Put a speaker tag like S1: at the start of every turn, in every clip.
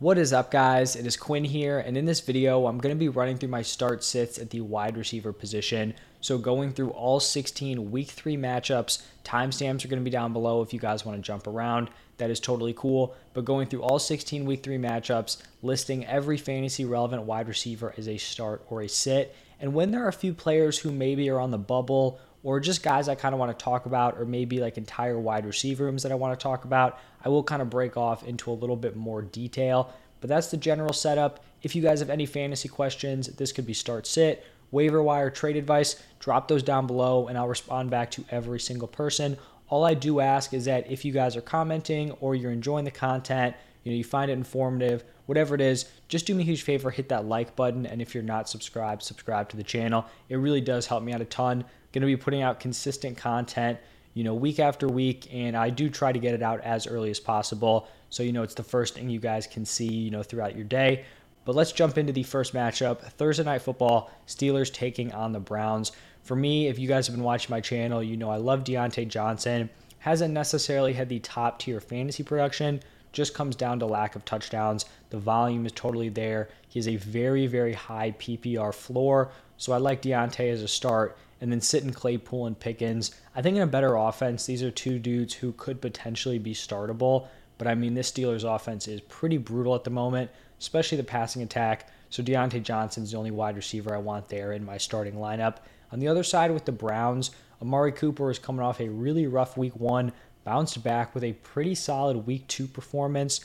S1: What is up, guys? It is Quinn here, and in this video, I'm going to be running through my start sits at the wide receiver position. So, going through all 16 week three matchups, timestamps are going to be down below if you guys want to jump around. That is totally cool. But going through all 16 week three matchups, listing every fantasy relevant wide receiver as a start or a sit. And when there are a few players who maybe are on the bubble or just guys I kind of want to talk about, or maybe like entire wide receiver rooms that I want to talk about, I will kind of break off into a little bit more detail. But that's the general setup. If you guys have any fantasy questions, this could be start sit, waiver wire, trade advice, drop those down below and I'll respond back to every single person. All I do ask is that if you guys are commenting or you're enjoying the content, you know, you find it informative, whatever it is, just do me a huge favor, hit that like button. And if you're not subscribed, subscribe to the channel. It really does help me out a ton. Going to be putting out consistent content, you know, week after week, and I do try to get it out as early as possible. So, you know, it's the first thing you guys can see, you know, throughout your day. But let's jump into the first matchup Thursday Night Football, Steelers taking on the Browns. For me, if you guys have been watching my channel, you know I love Diontae Johnson. Hasn't necessarily had the top tier fantasy production, just comes down to lack of touchdowns. The volume is totally there. He has a very, very high PPR floor. So I like Diontae as a start. And then sitting Claypool and Pickens. I think in a better offense, these are two dudes who could potentially be startable. But I mean, this Steelers offense is pretty brutal at the moment, especially the passing attack. So Diontae Johnson's the only wide receiver I want there in my starting lineup. On the other side with the Browns, Amari Cooper is coming off a really rough week one, bounced back with a pretty solid week two performance.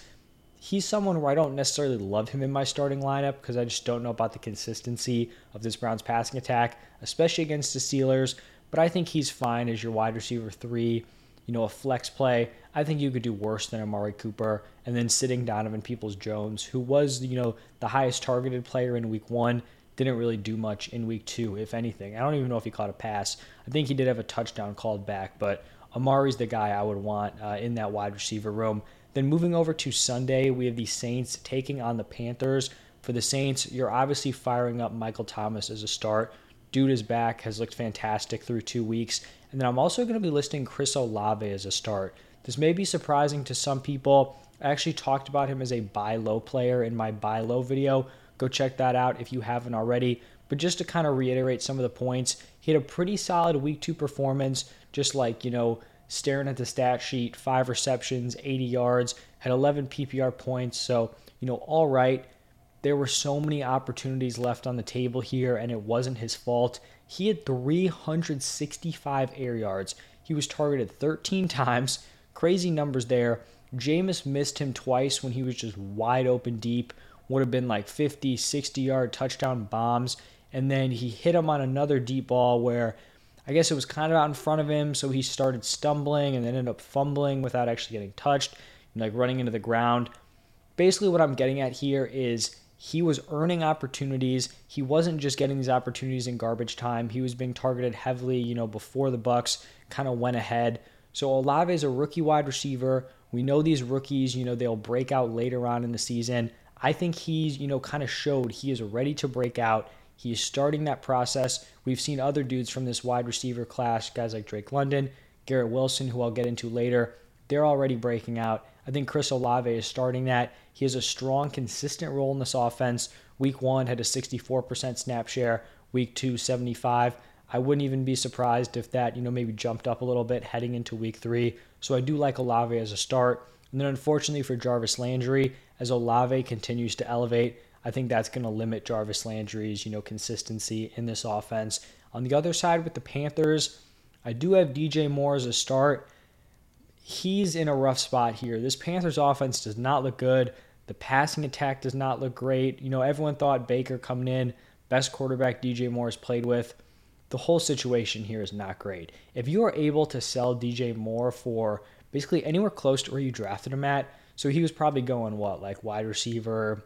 S1: He's someone where I don't necessarily love him in my starting lineup because I just don't know about the consistency of this Browns passing attack, especially against the Steelers. But I think he's fine as your wide receiver three, you know, a flex play. I think you could do worse than Amari Cooper. And then sitting Donovan Peoples Jones, who was, you know, the highest targeted player in week one, didn't really do much in week two, if anything. I don't even know if he caught a pass. I think he did have a touchdown called back, but Amari's the guy I would want uh, in that wide receiver room. Then moving over to Sunday, we have the Saints taking on the Panthers. For the Saints, you're obviously firing up Michael Thomas as a start. Dude is back, has looked fantastic through two weeks. And then I'm also going to be listing Chris Olave as a start. This may be surprising to some people. I actually talked about him as a buy low player in my buy low video. Go check that out if you haven't already. But just to kind of reiterate some of the points, he had a pretty solid week two performance, just like, you know, staring at the stat sheet, five receptions, 80 yards, had 11 PPR points. So, you know, all right. There were so many opportunities left on the table here, and it wasn't his fault. He had 365 air yards. He was targeted 13 times. Crazy numbers there. Jameis missed him twice when he was just wide open deep. Would have been like 50, 60 yard touchdown bombs. And then he hit him on another deep ball where I guess it was kind of out in front of him, so he started stumbling and ended up fumbling without actually getting touched, and like running into the ground. Basically, what I'm getting at here is he was earning opportunities. He wasn't just getting these opportunities in garbage time. He was being targeted heavily, you know, before the Bucks kind of went ahead. So Olave is a rookie wide receiver. We know these rookies, you know, they'll break out later on in the season. I think he's, you know, kind of showed he is ready to break out. He is starting that process. We've seen other dudes from this wide receiver class, guys like Drake London, Garrett Wilson, who I'll get into later. They're already breaking out. I think Chris Olave is starting that. He has a strong, consistent role in this offense. Week one had a 64% snap share. Week two, 75. I wouldn't even be surprised if that, you know, maybe jumped up a little bit heading into week three. So I do like Olave as a start. And then unfortunately for Jarvis Landry, as Olave continues to elevate, I think that's going to limit Jarvis Landry's, you know, consistency in this offense. On the other side with the Panthers, I do have DJ Moore as a start. He's in a rough spot here. This Panthers offense does not look good. The passing attack does not look great. You know, everyone thought Baker coming in, best quarterback DJ Moore has played with. The whole situation here is not great. If you are able to sell DJ Moore for basically anywhere close to where you drafted him at, so he was probably going what, like wide receiver,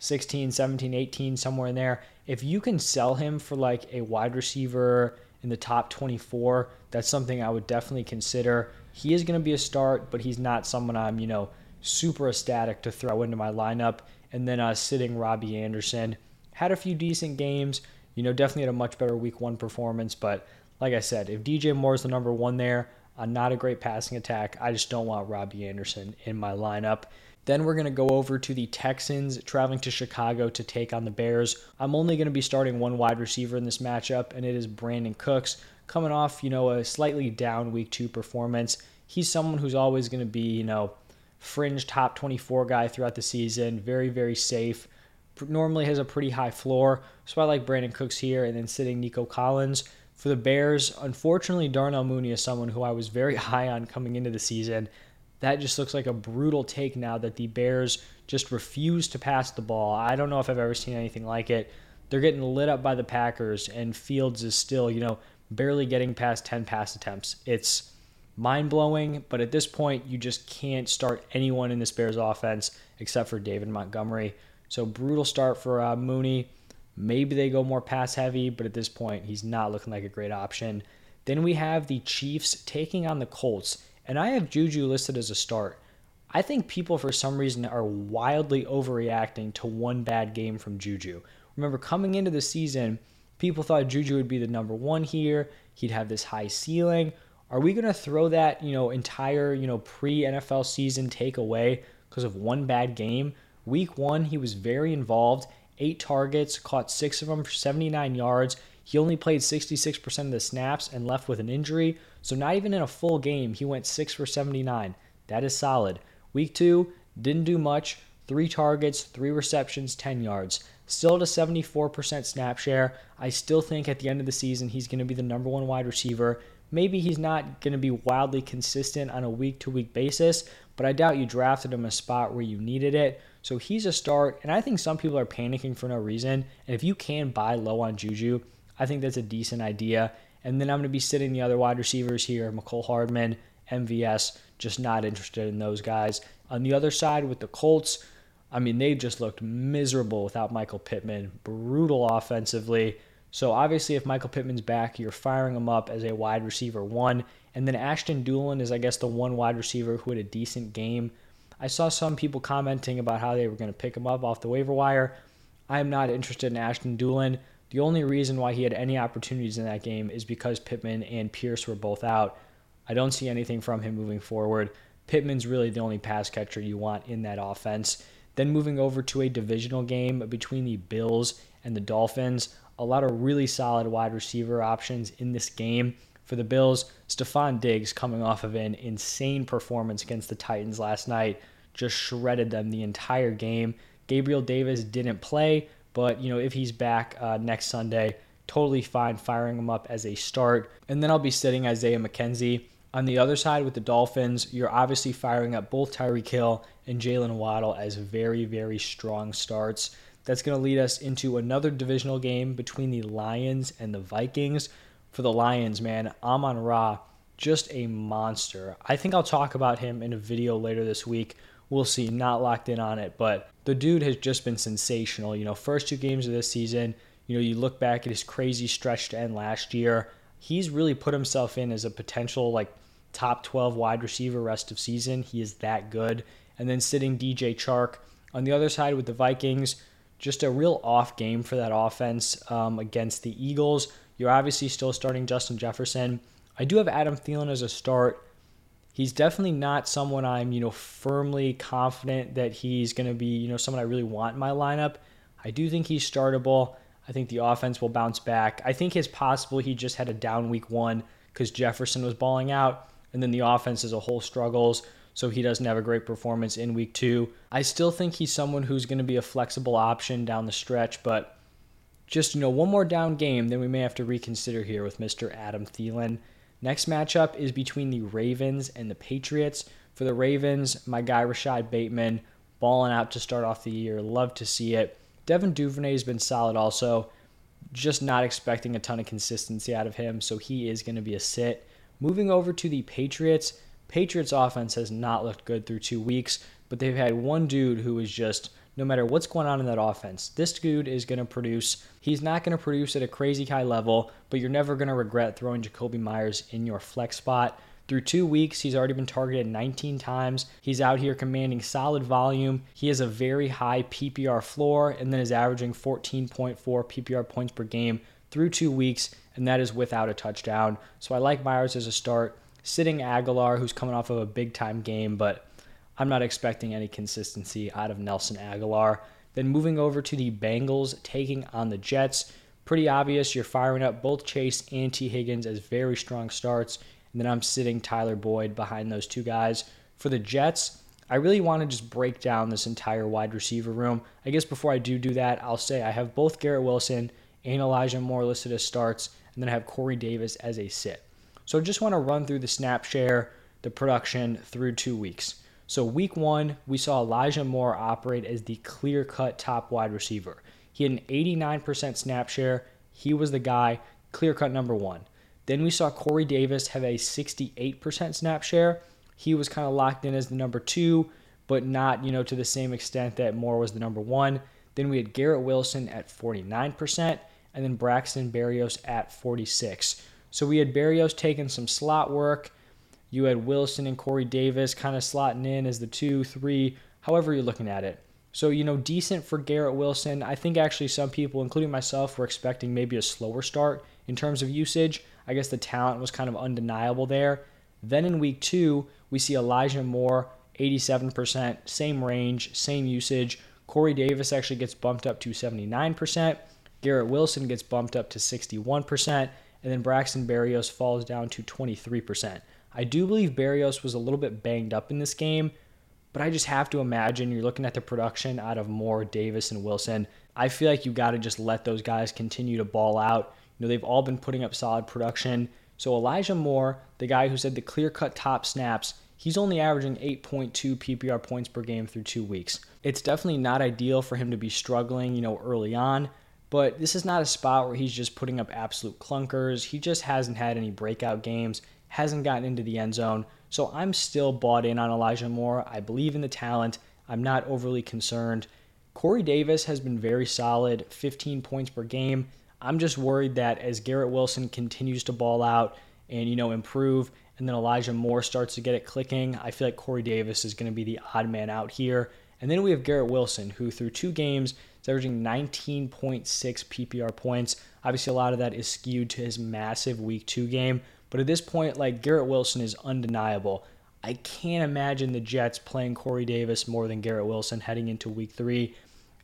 S1: 16, 17, 18, somewhere in there. If you can sell him for like a wide receiver in the top 24, that's something I would definitely consider. He is going to be a start, but he's not someone I'm, you know, super ecstatic to throw into my lineup. And then uh, sitting Robbie Anderson had a few decent games. You know, definitely had a much better week one performance. But like I said, if DJ Moore is the number one there, uh, not a great passing attack. I just don't want Robbie Anderson in my lineup. Then we're going to go over to the Texans traveling to Chicago to take on the Bears. I'm only going to be starting one wide receiver in this matchup, and it is Brandin Cooks, coming off, you know, a slightly down week two performance. He's someone who's always going to be, you know, fringe top 24 guy throughout the season, very, very safe. Normally has a pretty high floor. So I like Brandin Cooks here and then sitting Nico Collins. For the Bears, unfortunately, Darnell Mooney is someone who I was very high on coming into the season. That just looks like a brutal take now that the Bears just refuse to pass the ball. I don't know if I've ever seen anything like it. They're getting lit up by the Packers, and Fields is still, you know, barely getting past 10 pass attempts. It's mind blowing, but at this point, you just can't start anyone in this Bears offense except for David Montgomery. So, brutal start for uh, Mooney. Maybe they go more pass heavy, but at this point, he's not looking like a great option. Then we have the Chiefs taking on the Colts, and I have Juju listed as a start. I think people, for some reason, are wildly overreacting to one bad game from Juju. Remember, coming into the season, people thought Juju would be the number one here. He'd have this high ceiling. Are we going to throw that, you know, entire, you know, pre-NFL season take away because of one bad game? Week 1, he was very involved, 8 targets, caught 6 of them for 79 yards. He only played 66% of the snaps and left with an injury, so not even in a full game, he went 6 for 79. That is solid. Week 2, didn't do much, 3 targets, 3 receptions, 10 yards. Still at a 74% snap share. I still think at the end of the season he's going to be the number one wide receiver Maybe he's not going to be wildly consistent on a week to week basis, but I doubt you drafted him a spot where you needed it. So he's a start, and I think some people are panicking for no reason. And if you can buy low on Juju, I think that's a decent idea. And then I'm going to be sitting the other wide receivers here Mecole Hardman, MVS, just not interested in those guys. On the other side with the Colts, I mean, they just looked miserable without Michael Pittman, brutal offensively. So obviously, if Michael Pittman's back, you're firing him up as a wide receiver one. And then Ashton Dulin is, I guess, the one wide receiver who had a decent game. I saw some people commenting about how they were going to pick him up off the waiver wire. I am not interested in Ashton Dulin. The only reason why he had any opportunities in that game is because Pittman and Pierce were both out. I don't see anything from him moving forward. Pittman's really the only pass catcher you want in that offense. Then moving over to a divisional game between the Bills and the Dolphins a lot of really solid wide receiver options in this game. For the Bills, Stefon Diggs coming off of an insane performance against the Titans last night, just shredded them the entire game. Gabriel Davis didn't play, but you know if he's back uh, next Sunday, totally fine firing him up as a start. And then I'll be sitting Isaiah McKenzie. On the other side with the Dolphins, you're obviously firing up both Tyreek Hill and Jalen Waddle as very, very strong starts. That's going to lead us into another divisional game between the Lions and the Vikings. For the Lions, man, Amon Ra, just a monster. I think I'll talk about him in a video later this week. We'll see, not locked in on it, but the dude has just been sensational. You know, first two games of this season, you know, you look back at his crazy stretch to end last year, he's really put himself in as a potential like top 12 wide receiver rest of season. He is that good. And then sitting DJ Chark on the other side with the Vikings, just a real off game for that offense um, against the Eagles. You're obviously still starting Justin Jefferson. I do have Adam Thielen as a start. He's definitely not someone I'm, you know, firmly confident that he's going to be, you know, someone I really want in my lineup. I do think he's startable. I think the offense will bounce back. I think it's possible he just had a down week one because Jefferson was balling out, and then the offense as a whole struggles so he doesn't have a great performance in week two. I still think he's someone who's going to be a flexible option down the stretch, but just, you know, one more down game, then we may have to reconsider here with Mr. Adam Thielen. Next matchup is between the Ravens and the Patriots. For the Ravens, my guy Rashad Bateman balling out to start off the year. Love to see it. Devin Duvernay has been solid also. Just not expecting a ton of consistency out of him, so he is going to be a sit. Moving over to the Patriots, Patriots offense has not looked good through two weeks, but they've had one dude who is just no matter what's going on in that offense, this dude is going to produce. He's not going to produce at a crazy high level, but you're never going to regret throwing Jakobi Meyers in your flex spot. Through two weeks, he's already been targeted 19 times. He's out here commanding solid volume. He has a very high PPR floor and then is averaging 14.4 PPR points per game through two weeks, and that is without a touchdown. So I like Meyers as a start sitting Agholor, who's coming off of a big time game, but I'm not expecting any consistency out of Nelson Agholor. Then moving over to the Bengals taking on the Jets. Pretty obvious you're firing up both Chase and Tee Higgins as very strong starts. And then I'm sitting Tyler Boyd behind those two guys. For the Jets, I really want to just break down this entire wide receiver room. I guess before I do do that, I'll say I have both Garrett Wilson and Elijah Moore listed as starts, and then I have Corey Davis as a sit. So I just want to run through the snap share, the production through two weeks. So, week one, we saw Elijah Moore operate as the clear cut top wide receiver. He had an 89% snap share. He was the guy, clear cut number one. Then we saw Corey Davis have a 68% snap share. He was kind of locked in as the number two, but not, you know, to the same extent that Moore was the number one. Then we had Garrett Wilson at 49%, and then Braxton Berrios at 46. So we had Berrios taking some slot work you had Wilson and Corey Davis kind of slotting in as the two, three, however you're looking at it. So, you know, decent for Garrett Wilson. I think actually some people, including myself, were expecting maybe a slower start in terms of usage. I guess the talent was kind of undeniable there. Then in week two, we see Elijah Moore, 87%, same range, same usage. Corey Davis actually gets bumped up to 79%. Garrett Wilson gets bumped up to 61%. And then Braxton Berrios falls down to 23%. I do believe Berrios was a little bit banged up in this game, but I just have to imagine you're looking at the production out of Moore, Davis, and Wilson. I feel like you got to just let those guys continue to ball out. You know, they've all been putting up solid production. So Elijah Moore, the guy who said the clear cut top snaps, he's only averaging 8.2 PPR points per game through two weeks. It's definitely not ideal for him to be struggling, you know, early on, but this is not a spot where he's just putting up absolute clunkers. He just hasn't had any breakout games hasn't gotten into the end zone. So I'm still bought in on Elijah Moore. I believe in the talent. I'm not overly concerned. Corey Davis has been very solid, 15 points per game. I'm just worried that as Garrett Wilson continues to ball out and you know improve, and then Elijah Moore starts to get it clicking, I feel like Corey Davis is going to be the odd man out here. And then we have Garrett Wilson, who through two games is averaging 19.6 PPR points. Obviously, a lot of that is skewed to his massive Week Two game, but at this point, like Garrett Wilson is undeniable. I can't imagine the Jets playing Corey Davis more than Garrett Wilson heading into week three.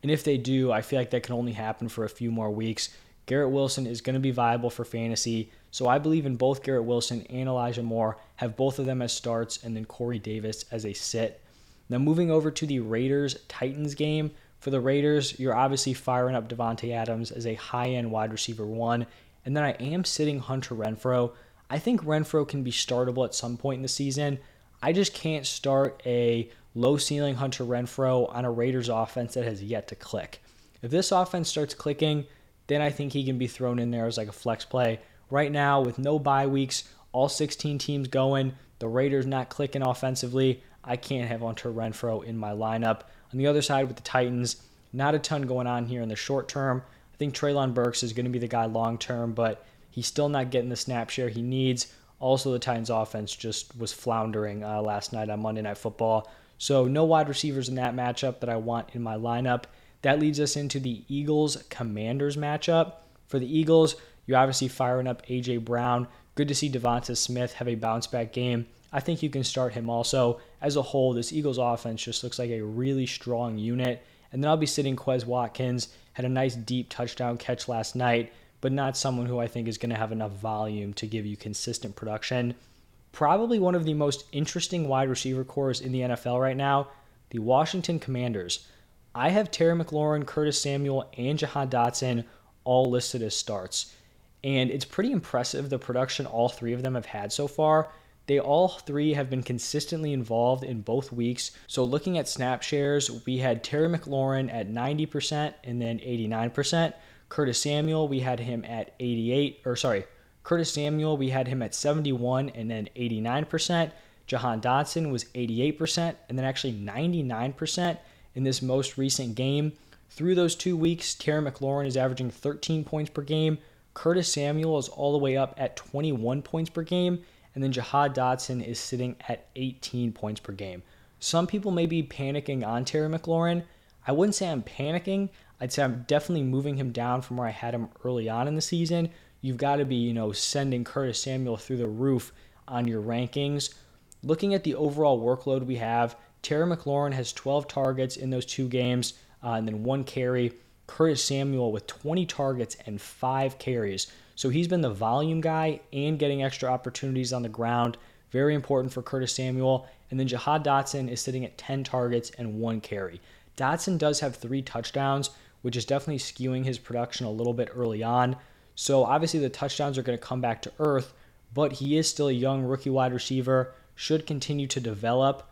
S1: And if they do, I feel like that can only happen for a few more weeks. Garrett Wilson is going to be viable for fantasy. So I believe in both Garrett Wilson and Elijah Moore, have both of them as starts, and then Corey Davis as a sit. Now moving over to the Raiders Titans game. For the Raiders, you're obviously firing up Davante Adams as a high end wide receiver one. And then I am sitting Hunter Renfrow. I think Renfrow can be startable at some point in the season. I just can't start a low ceiling Hunter Renfrow on a Raiders offense that has yet to click. If this offense starts clicking, then I think he can be thrown in there as like a flex play. Right now, with no bye weeks, all 16 teams going, the Raiders not clicking offensively, I can't have Hunter Renfrow in my lineup. On the other side with the Titans, not a ton going on here in the short term. I think Treylon Burks is going to be the guy long term, but He's still not getting the snap share he needs. Also, the Titans' offense just was floundering uh, last night on Monday Night Football. So, no wide receivers in that matchup that I want in my lineup. That leads us into the Eagles Commanders matchup. For the Eagles, you're obviously firing up A.J. Brown. Good to see Devonta Smith have a bounce back game. I think you can start him also. As a whole, this Eagles offense just looks like a really strong unit. And then I'll be sitting Quez Watkins. Had a nice deep touchdown catch last night but not someone who I think is going to have enough volume to give you consistent production. Probably one of the most interesting wide receiver cores in the NFL right now, the Washington Commanders. I have Terry McLaurin, Curtis Samuel, and Jahan Dotson all listed as starts. And it's pretty impressive the production all three of them have had so far. They all three have been consistently involved in both weeks. So looking at snap shares, we had Terry McLaurin at 90% and then 89%. Curtis Samuel, we had him at 88, or sorry, Curtis Samuel, we had him at 71 and then 89%. Jahan Dotson was 88% and then actually 99% in this most recent game. Through those two weeks, Terry McLaurin is averaging 13 points per game. Curtis Samuel is all the way up at 21 points per game. And then Jahan Dotson is sitting at 18 points per game. Some people may be panicking on Terry McLaurin. I wouldn't say I'm panicking. I'd say I'm definitely moving him down from where I had him early on in the season. You've got to be, you know, sending Curtis Samuel through the roof on your rankings. Looking at the overall workload we have, Terry McLaurin has 12 targets in those two games uh, and then one carry. Curtis Samuel with 20 targets and five carries. So he's been the volume guy and getting extra opportunities on the ground. Very important for Curtis Samuel. And then Jahan Dotson is sitting at 10 targets and one carry. Dotson does have three touchdowns, which is definitely skewing his production a little bit early on. So obviously the touchdowns are going to come back to earth, but he is still a young rookie wide receiver, should continue to develop.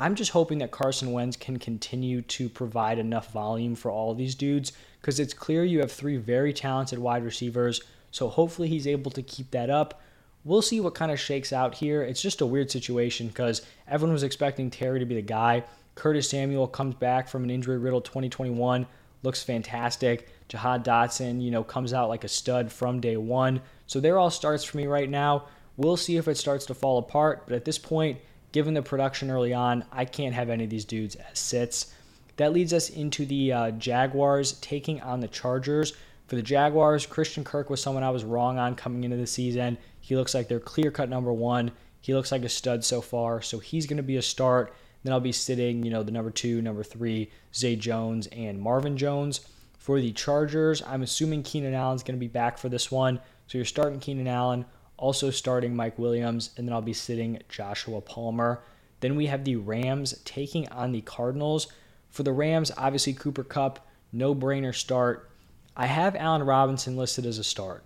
S1: I'm just hoping that Carson Wentz can continue to provide enough volume for all these dudes because it's clear you have three very talented wide receivers. So hopefully he's able to keep that up. We'll see what kind of shakes out here. It's just a weird situation because everyone was expecting Terry to be the guy. Curtis Samuel comes back from an injury riddled 2021, looks fantastic. Jahan Dotson, you know, comes out like a stud from day one. So they're all starts for me right now. We'll see if it starts to fall apart, but at this point, given the production early on, I can't have any of these dudes as sits. That leads us into the uh, Jaguars taking on the Chargers. For the Jaguars, Christian Kirk was someone I was wrong on coming into the season. He looks like their clear cut number one. He looks like a stud so far, so he's going to be a start. Then I'll be sitting, you know, the number two, number three, Zay Jones and Marvin Jones. For the Chargers, I'm assuming Keenan Allen's going to be back for this one. So you're starting Keenan Allen, also starting Mike Williams, and then I'll be sitting Joshua Palmer. Then we have the Rams taking on the Cardinals. For the Rams, obviously Cooper Kupp, no brainer start. I have Allen Robinson listed as a start.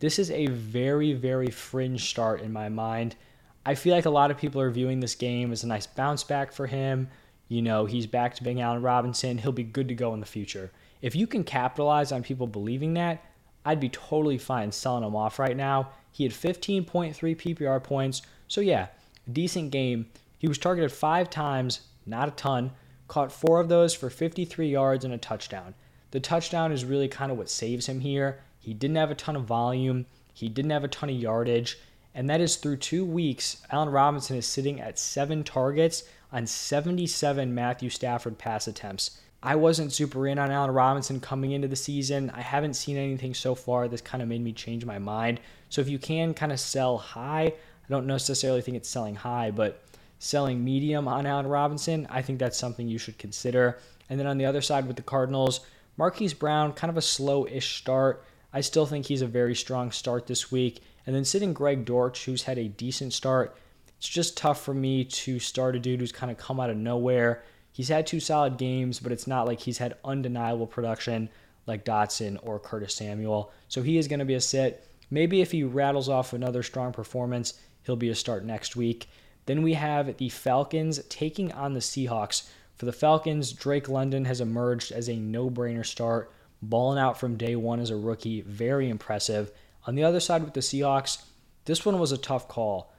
S1: This is a very, very fringe start in my mind. I feel like a lot of people are viewing this game as a nice bounce back for him. You know, he's back to being Allen Robinson. He'll be good to go in the future. If you can capitalize on people believing that, I'd be totally fine selling him off right now. He had 15.3 PPR points. So, yeah, decent game. He was targeted five times, not a ton. Caught four of those for 53 yards and a touchdown. The touchdown is really kind of what saves him here. He didn't have a ton of volume, he didn't have a ton of yardage and that is through two weeks. Allen Robinson is sitting at seven targets on 77 Matthew Stafford pass attempts. I wasn't super in on Allen Robinson coming into the season. I haven't seen anything so far that's kind of made me change my mind. So if you can kind of sell high, I don't necessarily think it's selling high, but selling medium on Allen Robinson, I think that's something you should consider. And then on the other side with the Cardinals, Marquise Brown, kind of a slow ish start. I still think he's a very strong start this week. And then sitting Greg Dortch, who's had a decent start, it's just tough for me to start a dude who's kind of come out of nowhere. He's had two solid games, but it's not like he's had undeniable production like Dotson or Curtis Samuel. So he is going to be a sit. Maybe if he rattles off another strong performance, he'll be a start next week. Then we have the Falcons taking on the Seahawks. For the Falcons, Drake London has emerged as a no brainer start, balling out from day one as a rookie. Very impressive. On the other side with the Seahawks, this one was a tough call.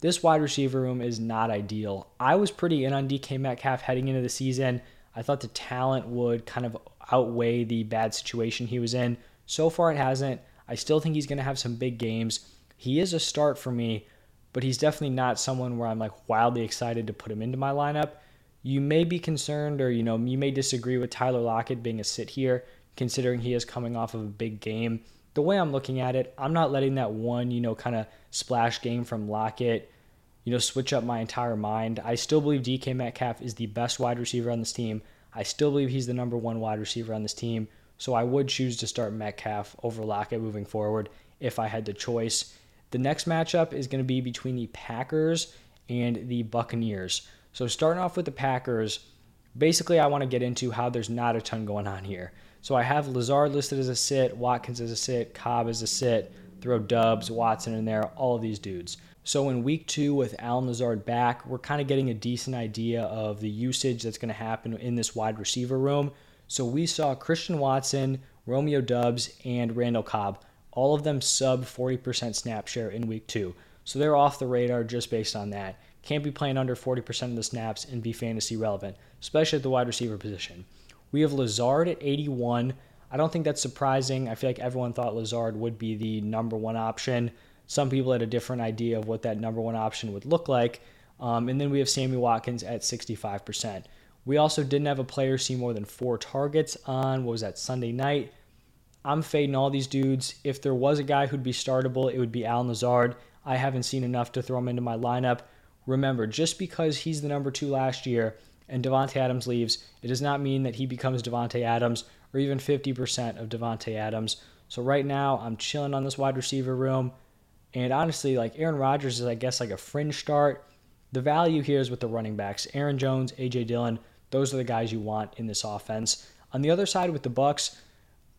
S1: This wide receiver room is not ideal. I was pretty in on DK Metcalf heading into the season. I thought the talent would kind of outweigh the bad situation he was in. So far, it hasn't. I still think he's going to have some big games. He is a start for me, but he's definitely not someone where I'm like wildly excited to put him into my lineup. You may be concerned, or you know, you may disagree with Tyler Lockett being a sit here, considering he is coming off of a big game the way I'm looking at it, I'm not letting that one, you know, kind of splash game from Lockett, you know, switch up my entire mind. I still believe DK Metcalf is the best wide receiver on this team. I still believe he's the number one wide receiver on this team. So I would choose to start Metcalf over Lockett moving forward if I had the choice. The next matchup is going to be between the Packers and the Buccaneers. So starting off with the Packers, basically I want to get into how there's not a ton going on here. So I have Lazard listed as a sit, Watkins as a sit, Cobb as a sit, throw Doubs, Watson in there, all of these dudes. So in week two, with Allen Lazard back, we're kind of getting a decent idea of the usage that's going to happen in this wide receiver room. So we saw Christian Watson, Romeo Doubs, and Randall Cobb, all of them sub 40% snap share in week two. So they're off the radar just based on that. Can't be playing under 40% of the snaps and be fantasy relevant, especially at the wide receiver position. We have Lazard at 81. I don't think that's surprising. I feel like everyone thought Lazard would be the number one option. Some people had a different idea of what that number one option would look like. Um, and then we have Sammy Watkins at 65%. We also didn't have a player see more than four targets on, what was that, Sunday night. I'm fading all these dudes. If there was a guy who'd be startable, it would be Al Lazard. I haven't seen enough to throw him into my lineup. Remember, just because he's the number two last year and Davante Adams leaves, it does not mean that he becomes Davante Adams or even 50% of Davante Adams. So right now, I'm chilling on this wide receiver room. And honestly, like Aaron Rodgers is, I guess, like a fringe start. The value here is with the running backs. Aaron Jones, AJ Dillon, those are the guys you want in this offense. On the other side with the Bucks,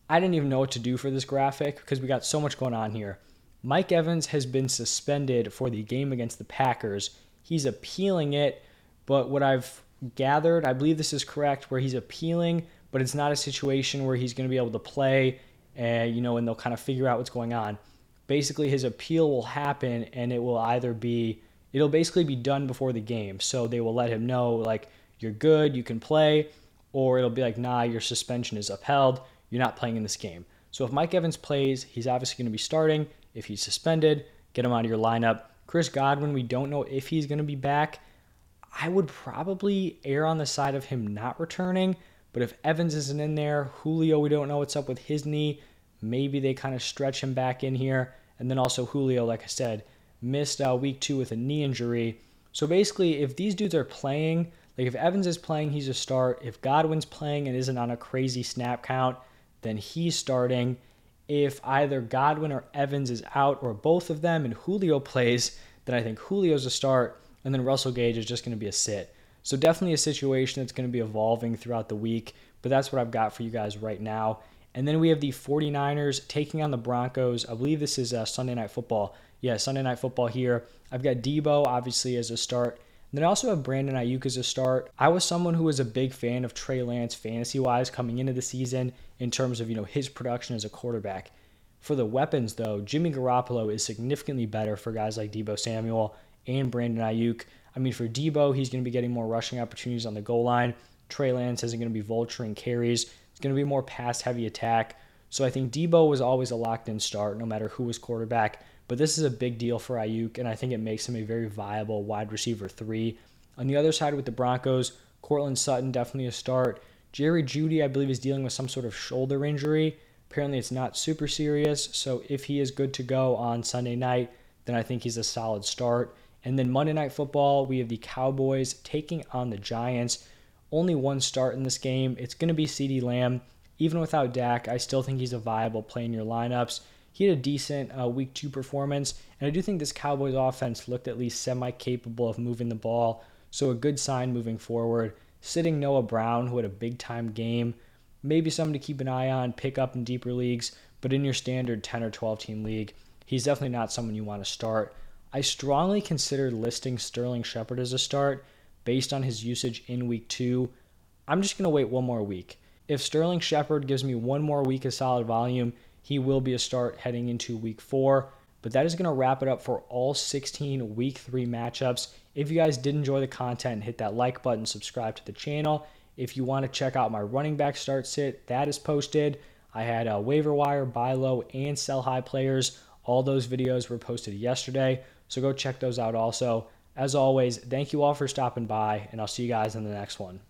S1: I didn't even know what to do for this graphic because we got so much going on here. Mike Evans has been suspended for the game against the Packers. He's appealing it, but what I've gathered, I believe this is correct, where he's appealing, but it's not a situation where he's going to be able to play, and you know, and they'll kind of figure out what's going on. Basically, his appeal will happen, and it will either be, it'll basically be done before the game. So they will let him know, like, you're good, you can play, or it'll be like, nah, your suspension is upheld, you're not playing in this game. So if Mike Evans plays, he's obviously going to be starting. If he's suspended, get him out of your lineup. Chris Godwin, we don't know if he's going to be back. I would probably err on the side of him not returning. But if Evans isn't in there, Julio, we don't know what's up with his knee. Maybe they kind of stretch him back in here. And then also Julio, like I said, missed uh, week two with a knee injury. So basically, if these dudes are playing, like if Evans is playing, he's a start. If Godwin's playing and isn't on a crazy snap count, then he's starting if either Godwin or Evans is out or both of them and Julio plays, then I think Julio's a start and then Russell Gage is just going to be a sit. So definitely a situation that's going to be evolving throughout the week, but that's what I've got for you guys right now. And then we have the 49ers taking on the Broncos. I believe this is uh, Sunday Night Football. Yeah, Sunday Night Football here. I've got Deebo, obviously, as a start. And then I also have Brandon Aiyuk as a start. I was someone who was a big fan of Trey Lance fantasy wise coming into the season in terms of you know his production as a quarterback. For the weapons though, Jimmy Garoppolo is significantly better for guys like Deebo Samuel and Brandon Aiyuk. I mean, for Deebo, he's going to be getting more rushing opportunities on the goal line. Trey Lance isn't going to be vulturing carries. It's going to be more pass heavy attack. So I think Deebo was always a locked in start no matter who was quarterback. But this is a big deal for Aiyuk, and I think it makes him a very viable wide receiver three. On the other side with the Broncos, Courtland Sutton definitely a start. Jerry Jeudy, I believe, is dealing with some sort of shoulder injury. Apparently, it's not super serious. So if he is good to go on Sunday night, then I think he's a solid start. And then Monday Night Football, we have the Cowboys taking on the Giants. Only one start in this game. It's going to be CeeDee Lamb. Even without Dak, I still think he's a viable play in your lineups. He had a decent uh, week two performance, and I do think this Cowboys offense looked at least semi capable of moving the ball. So a good sign moving forward. Sitting Noah Brown, who had a big time game, maybe someone to keep an eye on, pick up in deeper leagues, but in your standard 10 or 12 team league, he's definitely not someone you want to start. I strongly considered listing Sterling Shepard as a start based on his usage in week two. I'm just going to wait one more week. If Sterling Shepard gives me one more week of solid volume, he will be a start heading into week four. But that is going to wrap it up for all 16 week three matchups. If you guys did enjoy the content, hit that like button, subscribe to the channel. If you want to check out my running back start sit, that is posted. I had a waiver wire, buy low, and sell high players. All those videos were posted yesterday. So go check those out also. As always, thank you all for stopping by, and I'll see you guys in the next one.